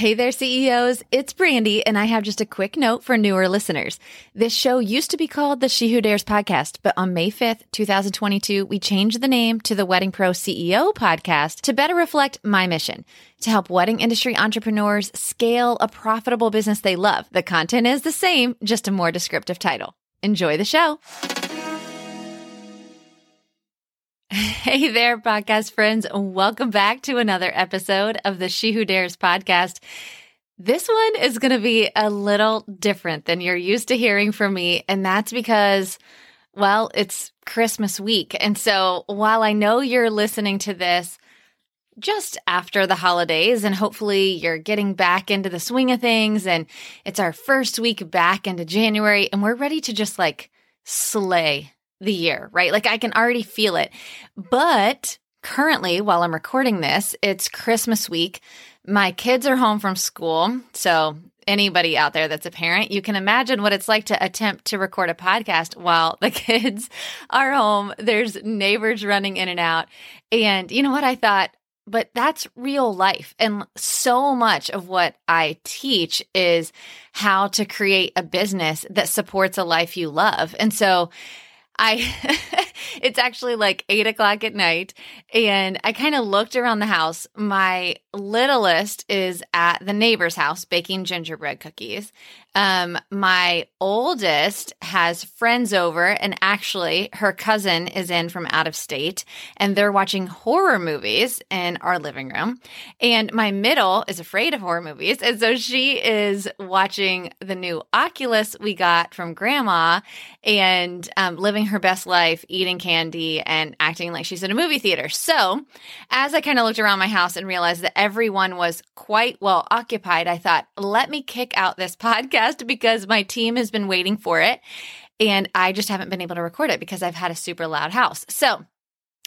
Hey there, CEOs. It's Brandy, and I have just a quick note for newer listeners. This show used to be called the She Who Dares podcast, but on May 5th, 2022, we changed the name to the Wedding Pro CEO podcast to better reflect my mission to help wedding industry entrepreneurs scale a profitable business they love. The content is the same, just a more descriptive title. Enjoy the show. Hey there, podcast friends. Welcome back to another episode of the She Who Dares podcast. This one is going to be a little different than you're used to hearing from me. And that's because, well, it's Christmas week. And so while I know you're listening to this just after the holidays, and hopefully you're getting back into the swing of things, and it's our first week back into January, and we're ready to just like slay the year, right? Like I can already feel it. But currently, while I'm recording this, it's Christmas week. My kids are home from school. So, anybody out there that's a parent, you can imagine what it's like to attempt to record a podcast while the kids are home. There's neighbors running in and out. And you know what? I thought, but that's real life. And so much of what I teach is how to create a business that supports a life you love. And so, I it's actually like eight o'clock at night, and I kind of looked around the house. My littlest is at the neighbor's house baking gingerbread cookies. Um, my oldest has friends over, and actually, her cousin is in from out of state, and they're watching horror movies in our living room. And my middle is afraid of horror movies, and so she is watching the new Oculus we got from Grandma, and um, living her best life, eating candy, and acting like she's in a movie theater. So, as I kind of looked around my house and realized that everyone was quite well occupied, I thought, let me kick out this podcast podcast because my team has been waiting for it and I just haven't been able to record it because I've had a super loud house. So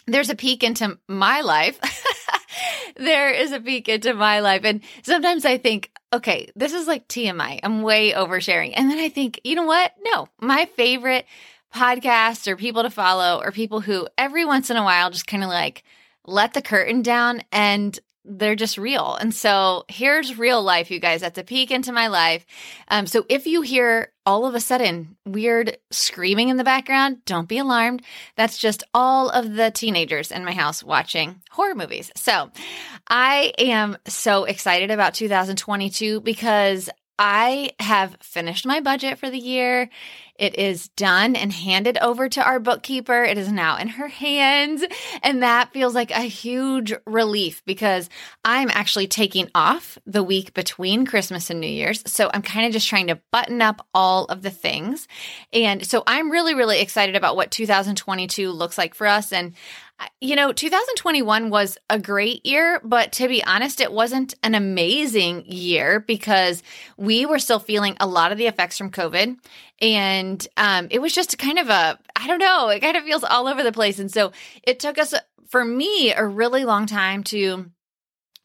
there's a peek into my life. there is a peek into my life. And sometimes I think, okay, this is like TMI. I'm way oversharing. And then I think, you know what? No, my favorite podcasts or people to follow or people who every once in a while just kind of like let the curtain down and they're just real. And so here's real life, you guys. That's a peek into my life. Um, so if you hear all of a sudden weird screaming in the background, don't be alarmed. That's just all of the teenagers in my house watching horror movies. So I am so excited about 2022 because I have finished my budget for the year. It is done and handed over to our bookkeeper. It is now in her hands. And that feels like a huge relief because I'm actually taking off the week between Christmas and New Year's. So I'm kind of just trying to button up all of the things. And so I'm really, really excited about what 2022 looks like for us. And you know, 2021 was a great year, but to be honest, it wasn't an amazing year because we were still feeling a lot of the effects from COVID. And um, it was just kind of a, I don't know, it kind of feels all over the place. And so it took us, for me, a really long time to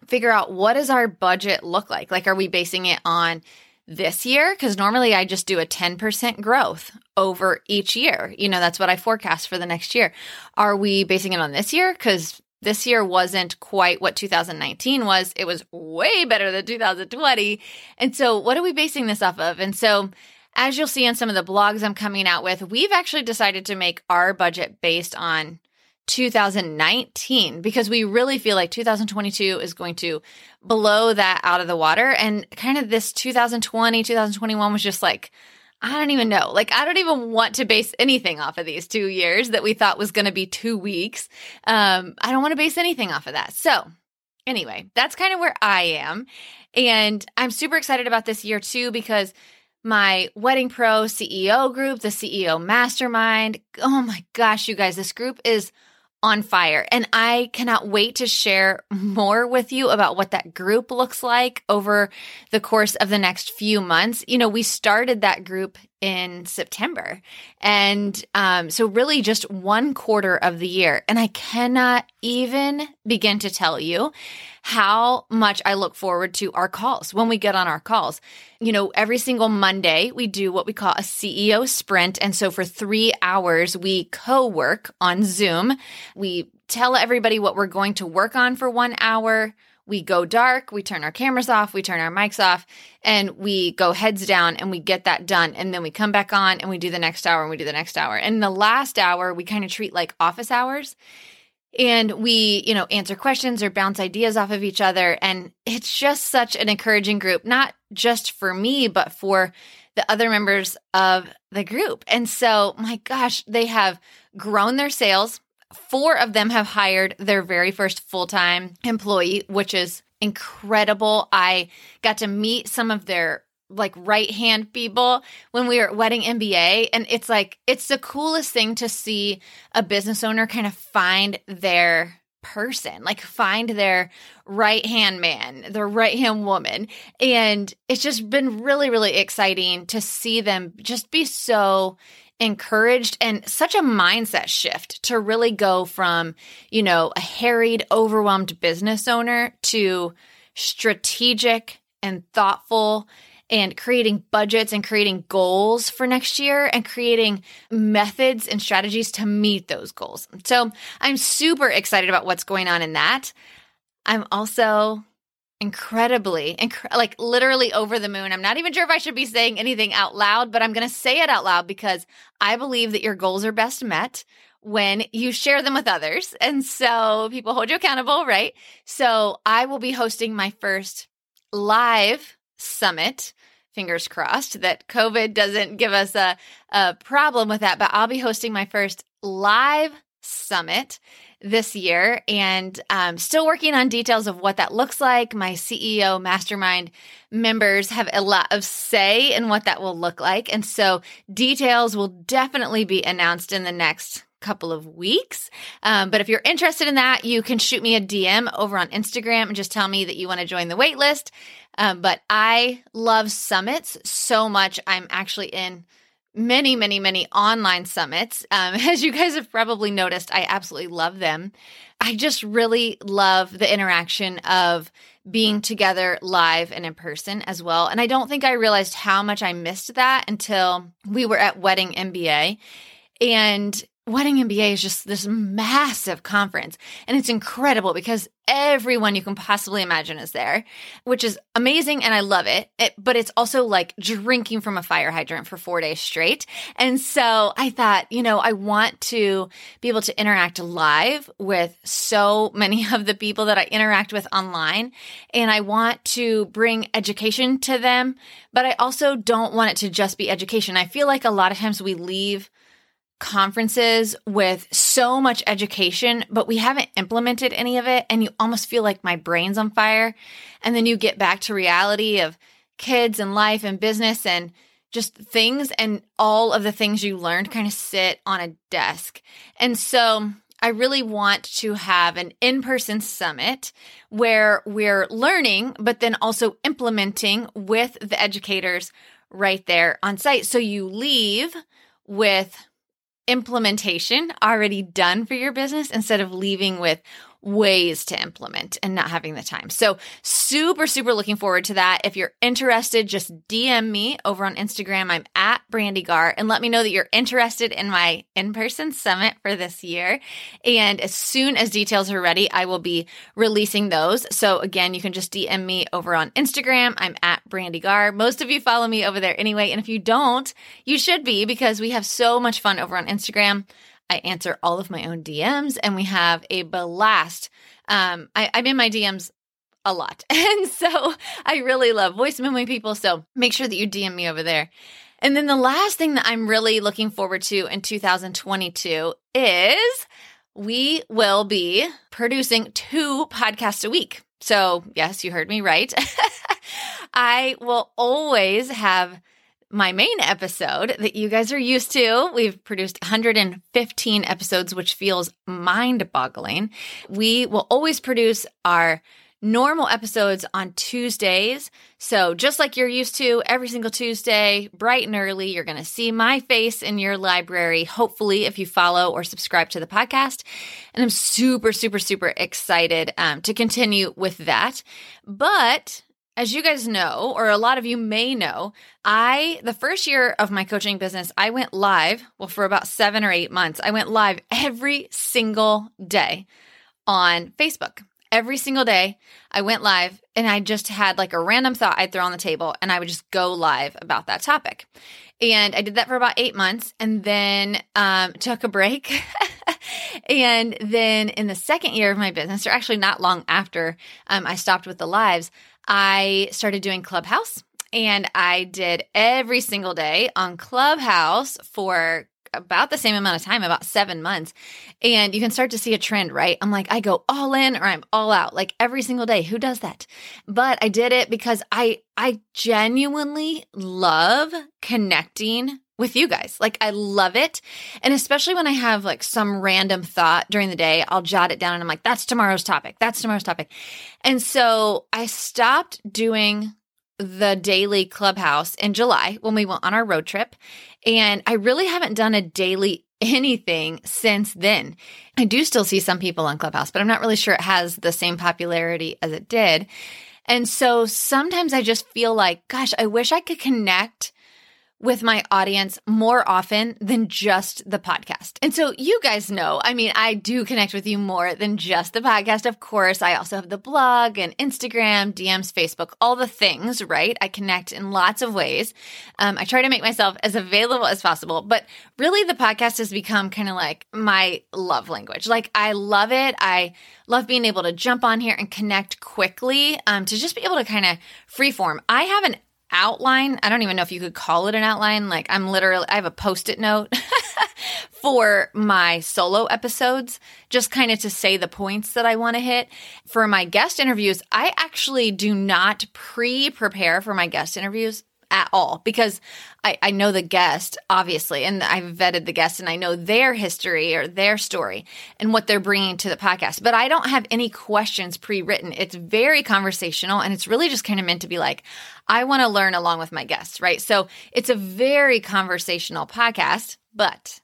figure out what does our budget look like? Like, are we basing it on this year because normally I just do a 10% growth over each year. You know, that's what I forecast for the next year. Are we basing it on this year? Because this year wasn't quite what 2019 was. It was way better than 2020. And so, what are we basing this off of? And so, as you'll see in some of the blogs I'm coming out with, we've actually decided to make our budget based on 2019 because we really feel like 2022 is going to blow that out of the water. And kind of this 2020, 2021 was just like, I don't even know. Like, I don't even want to base anything off of these two years that we thought was going to be two weeks. Um, I don't want to base anything off of that. So, anyway, that's kind of where I am. And I'm super excited about this year too because my Wedding Pro CEO group, the CEO Mastermind, oh my gosh, you guys, this group is on fire. And I cannot wait to share more with you about what that group looks like over the course of the next few months. You know, we started that group in September. And um, so, really, just one quarter of the year. And I cannot even begin to tell you how much I look forward to our calls when we get on our calls. You know, every single Monday, we do what we call a CEO sprint. And so, for three hours, we co work on Zoom. We tell everybody what we're going to work on for one hour we go dark, we turn our cameras off, we turn our mics off, and we go heads down and we get that done. And then we come back on and we do the next hour and we do the next hour. And the last hour, we kind of treat like office hours. And we, you know, answer questions or bounce ideas off of each other. And it's just such an encouraging group, not just for me, but for the other members of the group. And so, my gosh, they have grown their sales Four of them have hired their very first full time employee, which is incredible. I got to meet some of their like right hand people when we were at Wedding MBA. And it's like, it's the coolest thing to see a business owner kind of find their person, like find their right hand man, their right hand woman. And it's just been really, really exciting to see them just be so encouraged and such a mindset shift to really go from, you know, a harried, overwhelmed business owner to strategic and thoughtful and creating budgets and creating goals for next year and creating methods and strategies to meet those goals. So I'm super excited about what's going on in that. I'm also incredibly, inc- like literally over the moon. I'm not even sure if I should be saying anything out loud, but I'm going to say it out loud because I believe that your goals are best met when you share them with others. And so people hold you accountable, right? So I will be hosting my first live summit. Fingers crossed that COVID doesn't give us a, a problem with that, but I'll be hosting my first live summit this year and um, still working on details of what that looks like. My CEO mastermind members have a lot of say in what that will look like. And so details will definitely be announced in the next couple of weeks. Um, but if you're interested in that, you can shoot me a DM over on Instagram and just tell me that you want to join the waitlist. Um, but I love summits so much. I'm actually in many, many, many online summits. Um, as you guys have probably noticed, I absolutely love them. I just really love the interaction of being together live and in person as well. And I don't think I realized how much I missed that until we were at Wedding MBA. And Wedding MBA is just this massive conference and it's incredible because everyone you can possibly imagine is there, which is amazing and I love it. it. But it's also like drinking from a fire hydrant for four days straight. And so I thought, you know, I want to be able to interact live with so many of the people that I interact with online. And I want to bring education to them, but I also don't want it to just be education. I feel like a lot of times we leave conferences with so much education, but we haven't implemented any of it. And you almost feel like my brain's on fire. And then you get back to reality of kids and life and business and just things. And all of the things you learned kind of sit on a desk. And so I really want to have an in person summit where we're learning, but then also implementing with the educators right there on site. So you leave with implementation already done for your business instead of leaving with ways to implement and not having the time. So super, super looking forward to that. If you're interested, just DM me over on Instagram. I'm at Brandy Gar and let me know that you're interested in my in-person summit for this year. And as soon as details are ready, I will be releasing those. So again, you can just DM me over on Instagram. I'm at Brandy Gar. Most of you follow me over there anyway. And if you don't, you should be because we have so much fun over on Instagram. I answer all of my own DMs and we have a blast. Um, I, I'm in my DMs a lot. And so I really love voice memoing people. So make sure that you DM me over there. And then the last thing that I'm really looking forward to in 2022 is we will be producing two podcasts a week. So, yes, you heard me right. I will always have my main episode that you guys are used to. We've produced 115 episodes, which feels mind boggling. We will always produce our normal episodes on Tuesdays. So, just like you're used to every single Tuesday, bright and early, you're going to see my face in your library, hopefully, if you follow or subscribe to the podcast. And I'm super, super, super excited um, to continue with that. But as you guys know, or a lot of you may know, I, the first year of my coaching business, I went live, well, for about seven or eight months, I went live every single day on Facebook. every single day I went live and I just had like a random thought I'd throw on the table and I would just go live about that topic. And I did that for about eight months and then um, took a break. and then in the second year of my business, or actually not long after um, I stopped with the lives, I started doing Clubhouse. And I did every single day on Clubhouse for about the same amount of time, about seven months. And you can start to see a trend, right? I'm like, I go all in or I'm all out, like every single day. Who does that? But I did it because I, I genuinely love connecting with you guys. Like I love it. And especially when I have like some random thought during the day, I'll jot it down and I'm like, that's tomorrow's topic. That's tomorrow's topic. And so I stopped doing the daily clubhouse in July when we went on our road trip. And I really haven't done a daily anything since then. I do still see some people on Clubhouse, but I'm not really sure it has the same popularity as it did. And so sometimes I just feel like, gosh, I wish I could connect with my audience more often than just the podcast. And so you guys know, I mean, I do connect with you more than just the podcast. Of course, I also have the blog and Instagram, DMs, Facebook, all the things, right? I connect in lots of ways. Um, I try to make myself as available as possible, but really the podcast has become kind of like my love language. Like I love it. I love being able to jump on here and connect quickly um, to just be able to kind of freeform. I have an outline. I don't even know if you could call it an outline. Like I'm literally, I have a post it note for my solo episodes, just kind of to say the points that I want to hit. For my guest interviews, I actually do not pre prepare for my guest interviews at all because I, I know the guest, obviously, and I've vetted the guest and I know their history or their story and what they're bringing to the podcast. But I don't have any questions pre written. It's very conversational and it's really just kind of meant to be like, I want to learn along with my guests, right? So it's a very conversational podcast, but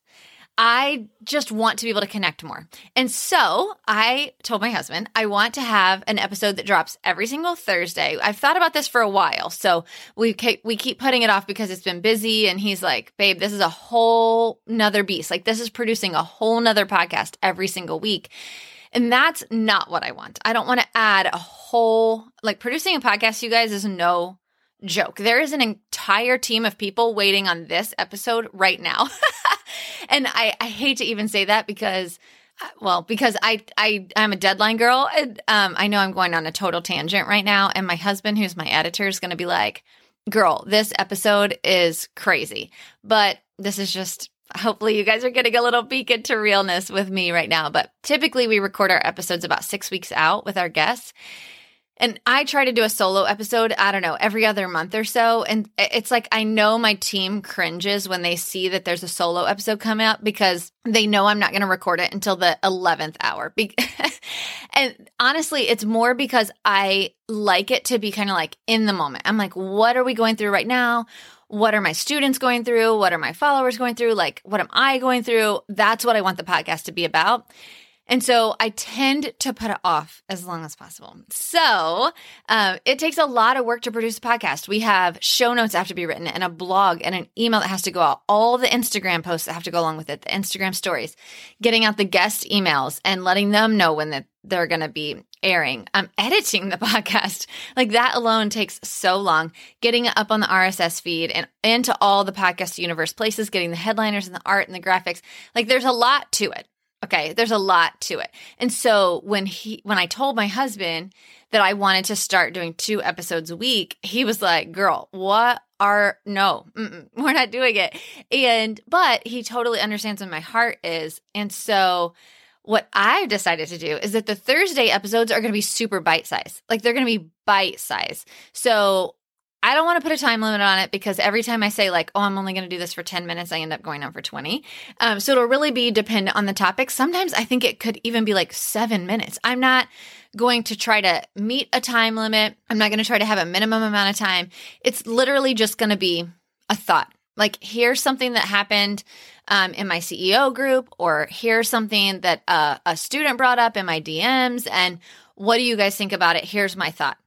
I just want to be able to connect more. And so I told my husband, I want to have an episode that drops every single Thursday. I've thought about this for a while. So we keep, we keep putting it off because it's been busy. And he's like, babe, this is a whole nother beast. Like this is producing a whole nother podcast every single week. And that's not what I want. I don't want to add a whole, like producing a podcast, you guys, is no joke. There is an entire team of people waiting on this episode right now. and I, I hate to even say that because uh, well because i i i'm a deadline girl. And um i know i'm going on a total tangent right now. And my husband who's my editor is going to be like girl this episode is crazy. But this is just hopefully you guys are getting a little peek into realness with me right now. But typically we record our episodes about six weeks out with our guests and I try to do a solo episode, I don't know, every other month or so. And it's like I know my team cringes when they see that there's a solo episode coming out because they know I'm not going to record it until the 11th hour. and honestly, it's more because I like it to be kind of like in the moment. I'm like, what are we going through right now? What are my students going through? What are my followers going through? Like, what am I going through? That's what I want the podcast to be about. And so I tend to put it off as long as possible. So um, it takes a lot of work to produce a podcast. We have show notes have to be written and a blog and an email that has to go out, all the Instagram posts that have to go along with it, the Instagram stories, getting out the guest emails and letting them know when the, they're going to be airing. I'm editing the podcast. Like that alone takes so long. Getting it up on the RSS feed and into all the podcast universe places, getting the headliners and the art and the graphics. Like there's a lot to it. Okay, there's a lot to it. And so when he when I told my husband that I wanted to start doing two episodes a week, he was like, "Girl, what are no, we're not doing it." And but he totally understands what my heart is. And so what I've decided to do is that the Thursday episodes are going to be super bite size. Like they're going to be bite size. So I don't want to put a time limit on it because every time I say like, oh, I'm only going to do this for 10 minutes, I end up going on for 20. Um, so it'll really be dependent on the topic. Sometimes I think it could even be like seven minutes. I'm not going to try to meet a time limit. I'm not going to try to have a minimum amount of time. It's literally just going to be a thought. Like, here's something that happened um, in my CEO group, or here's something that uh, a student brought up in my DMs. And what do you guys think about it? Here's my thought.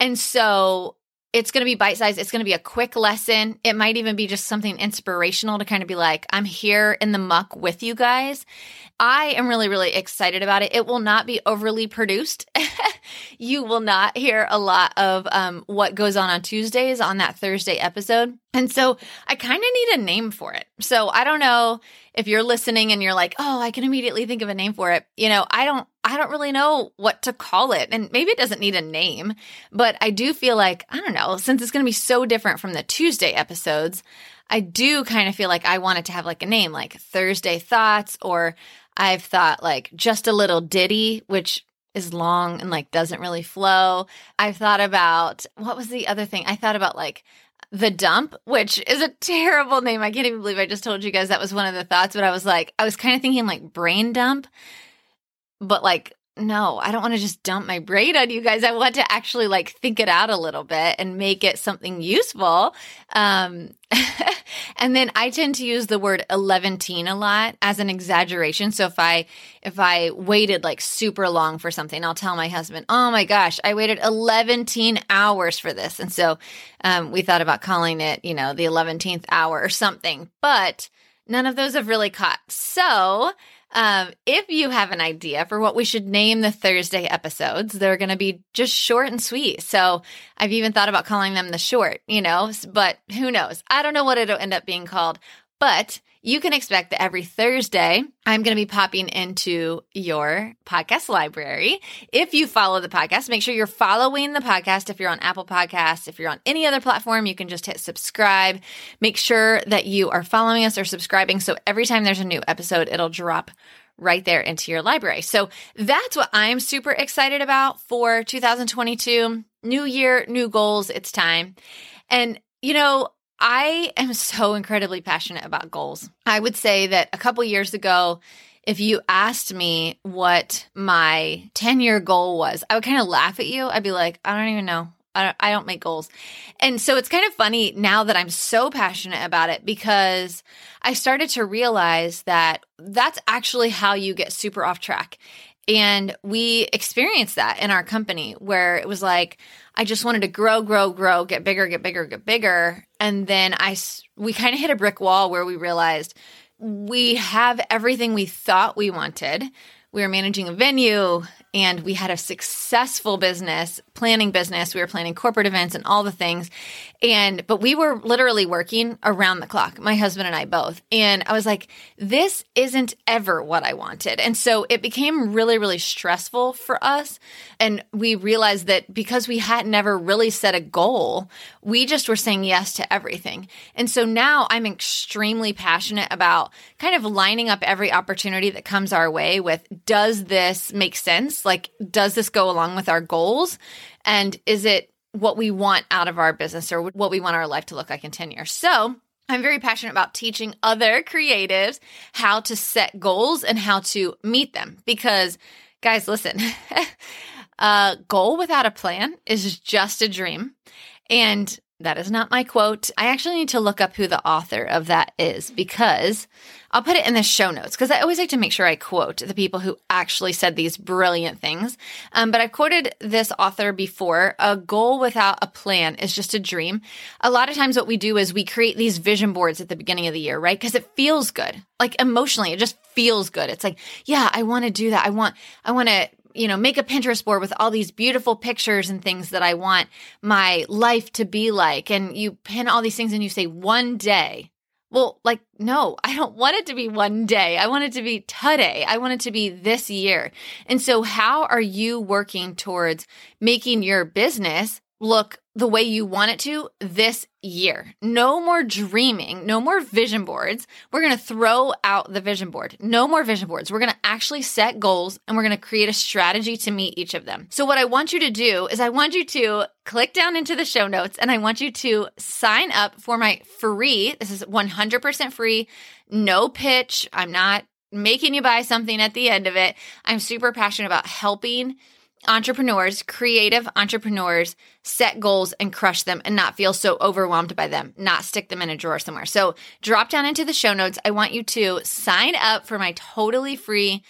And so it's going to be bite sized. It's going to be a quick lesson. It might even be just something inspirational to kind of be like, I'm here in the muck with you guys. I am really, really excited about it. It will not be overly produced. you will not hear a lot of um, what goes on on Tuesdays on that Thursday episode. And so I kind of need a name for it. So I don't know if you're listening and you're like, "Oh, I can immediately think of a name for it." You know, I don't I don't really know what to call it. And maybe it doesn't need a name, but I do feel like, I don't know, since it's going to be so different from the Tuesday episodes, I do kind of feel like I want it to have like a name like Thursday Thoughts or I've thought like just a little ditty, which is long and like doesn't really flow. I've thought about what was the other thing? I thought about like the Dump, which is a terrible name. I can't even believe I just told you guys that was one of the thoughts, but I was like, I was kind of thinking like brain dump, but like, no, I don't want to just dump my brain on you guys. I want to actually like think it out a little bit and make it something useful. Um, and then I tend to use the word 11 a lot as an exaggeration. So if I if I waited like super long for something, I'll tell my husband, "Oh my gosh, I waited 11 hours for this." And so um, we thought about calling it, you know, the 11th hour or something. But none of those have really caught. So um, if you have an idea for what we should name the Thursday episodes, they're going to be just short and sweet. So I've even thought about calling them the short, you know, but who knows? I don't know what it'll end up being called. But you can expect that every Thursday, I'm going to be popping into your podcast library. If you follow the podcast, make sure you're following the podcast. If you're on Apple Podcasts, if you're on any other platform, you can just hit subscribe. Make sure that you are following us or subscribing. So every time there's a new episode, it'll drop right there into your library. So that's what I'm super excited about for 2022. New year, new goals. It's time. And, you know, I am so incredibly passionate about goals. I would say that a couple years ago, if you asked me what my 10 year goal was, I would kind of laugh at you. I'd be like, I don't even know. I don't, I don't make goals. And so it's kind of funny now that I'm so passionate about it because I started to realize that that's actually how you get super off track. And we experienced that in our company where it was like, I just wanted to grow, grow, grow, get bigger, get bigger, get bigger. And then I, we kind of hit a brick wall where we realized we have everything we thought we wanted. We were managing a venue and we had a successful business, planning business. We were planning corporate events and all the things. And, but we were literally working around the clock, my husband and I both. And I was like, this isn't ever what I wanted. And so it became really, really stressful for us. And we realized that because we had never really set a goal, we just were saying yes to everything. And so now I'm extremely passionate about kind of lining up every opportunity that comes our way with, does this make sense? Like, does this go along with our goals? And is it what we want out of our business or what we want our life to look like in 10 years? So, I'm very passionate about teaching other creatives how to set goals and how to meet them because, guys, listen, a goal without a plan is just a dream. And that is not my quote. I actually need to look up who the author of that is because I'll put it in the show notes because I always like to make sure I quote the people who actually said these brilliant things. Um, but I've quoted this author before. A goal without a plan is just a dream. A lot of times, what we do is we create these vision boards at the beginning of the year, right? Because it feels good. Like emotionally, it just feels good. It's like, yeah, I want to do that. I want, I want to you know, make a Pinterest board with all these beautiful pictures and things that I want my life to be like. And you pin all these things and you say, one day. Well, like, no, I don't want it to be one day. I want it to be today. I want it to be this year. And so, how are you working towards making your business look the way you want it to this year. No more dreaming, no more vision boards. We're going to throw out the vision board. No more vision boards. We're going to actually set goals and we're going to create a strategy to meet each of them. So, what I want you to do is I want you to click down into the show notes and I want you to sign up for my free, this is 100% free, no pitch. I'm not making you buy something at the end of it. I'm super passionate about helping entrepreneurs, creative entrepreneurs, set goals and crush them and not feel so overwhelmed by them, not stick them in a drawer somewhere. So drop down into the show notes. I want you to sign up for my totally free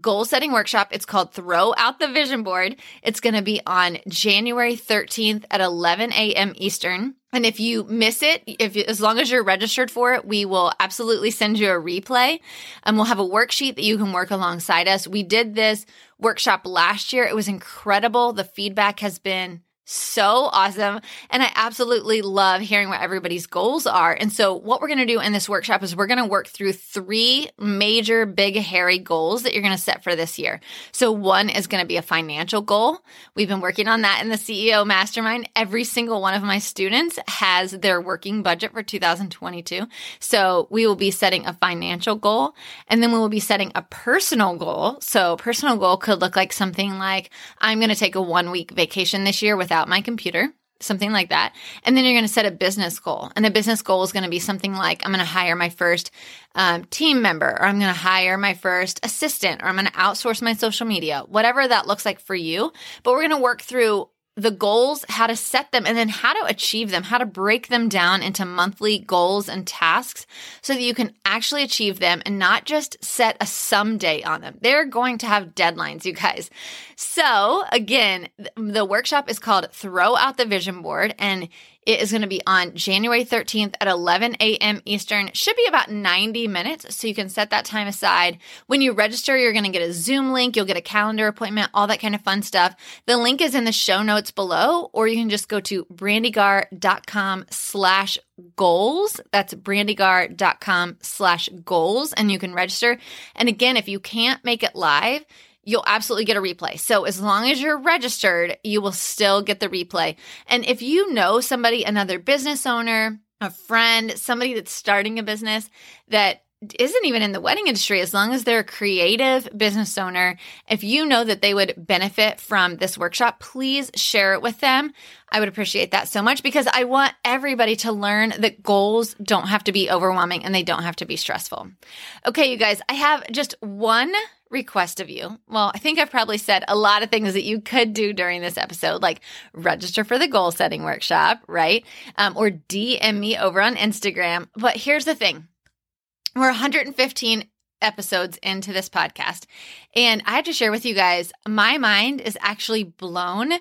goal setting workshop. It's called Throw Out the Vision Board. It's going to be on January 13th at 11 a.m. Eastern. And if you miss it, if as long as you're registered for it, we will absolutely send you a replay. And we'll have a worksheet that you can work alongside us. We did this workshop last year. It was incredible. The feedback has been so awesome. And I absolutely love hearing what everybody's goals are. And so, what we're going to do in this workshop is we're going to work through three major, big, hairy goals that you're going to set for this year. So, one is going to be a financial goal. We've been working on that in the CEO mastermind. Every single one of my students has their working budget for 2022. So, we will be setting a financial goal and then we will be setting a personal goal. So, personal goal could look like something like, I'm going to take a one week vacation this year without my computer, something like that. And then you're going to set a business goal. And the business goal is going to be something like I'm going to hire my first um, team member, or I'm going to hire my first assistant, or I'm going to outsource my social media, whatever that looks like for you. But we're going to work through the goals, how to set them, and then how to achieve them, how to break them down into monthly goals and tasks so that you can actually achieve them and not just set a someday on them. They're going to have deadlines, you guys. So, again, the workshop is called Throw Out the Vision Board, and it is going to be on January 13th at 11 a.m. Eastern. Should be about 90 minutes, so you can set that time aside. When you register, you're going to get a Zoom link, you'll get a calendar appointment, all that kind of fun stuff. The link is in the show notes below, or you can just go to brandygar.com slash goals. That's brandygar.com slash goals, and you can register. And again, if you can't make it live, you'll absolutely get a replay. So as long as you're registered, you will still get the replay. And if you know somebody, another business owner, a friend, somebody that's starting a business that isn't even in the wedding industry, as long as they're a creative business owner, if you know that they would benefit from this workshop, please share it with them. I would appreciate that so much because I want everybody to learn that goals don't have to be overwhelming and they don't have to be stressful. Okay, you guys, I have just one request of you. Well, I think I've probably said a lot of things that you could do during this episode, like register for the goal setting workshop, right? Um, or DM me over on Instagram. But here's the thing we're 115 episodes into this podcast. And I have to share with you guys, my mind is actually blown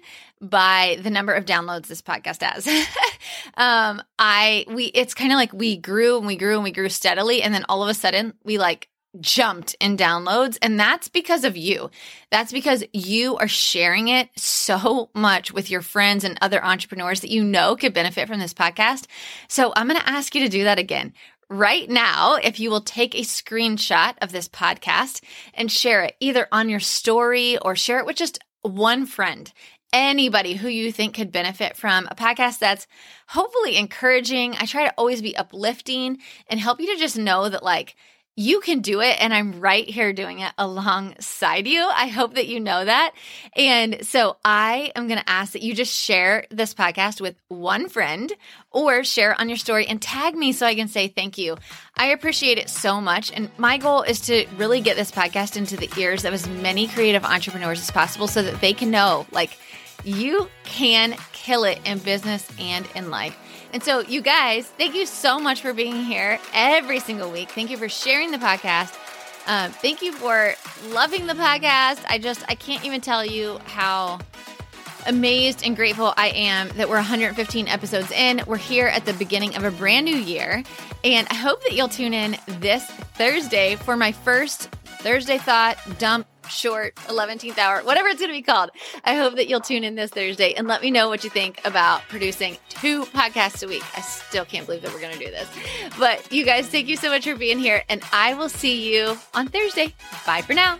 by the number of downloads this podcast has. um, I, we, it's kind of like we grew and we grew and we grew steadily. And then all of a sudden we like jumped in downloads. And that's because of you. That's because you are sharing it so much with your friends and other entrepreneurs that you know could benefit from this podcast. So I'm going to ask you to do that again. Right now, if you will take a screenshot of this podcast and share it either on your story or share it with just one friend anybody who you think could benefit from a podcast that's hopefully encouraging. I try to always be uplifting and help you to just know that, like, you can do it and I'm right here doing it alongside you. I hope that you know that. And so I am going to ask that you just share this podcast with one friend or share on your story and tag me so I can say thank you. I appreciate it so much. And my goal is to really get this podcast into the ears of as many creative entrepreneurs as possible so that they can know like you can kill it in business and in life. And so, you guys, thank you so much for being here every single week. Thank you for sharing the podcast. Um, thank you for loving the podcast. I just, I can't even tell you how amazed and grateful I am that we're 115 episodes in. We're here at the beginning of a brand new year. And I hope that you'll tune in this Thursday for my first Thursday Thought Dump short 11th hour, whatever it's going to be called. I hope that you'll tune in this Thursday and let me know what you think about producing two podcasts a week. I still can't believe that we're going to do this. But you guys, thank you so much for being here, and I will see you on Thursday. Bye for now.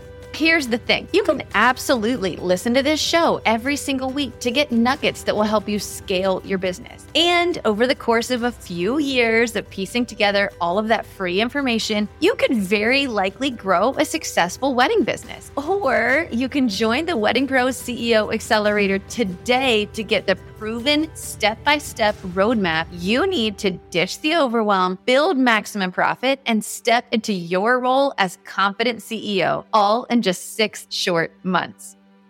Here's the thing you can absolutely listen to this show every single week to get nuggets that will help you scale your business. And over the course of a few years of piecing together all of that free information, you could very likely grow a successful wedding business. Or you can join the Wedding Pro CEO Accelerator today to get the proven step by step roadmap you need to ditch the overwhelm, build maximum profit, and step into your role as confident CEO, all in just six short months.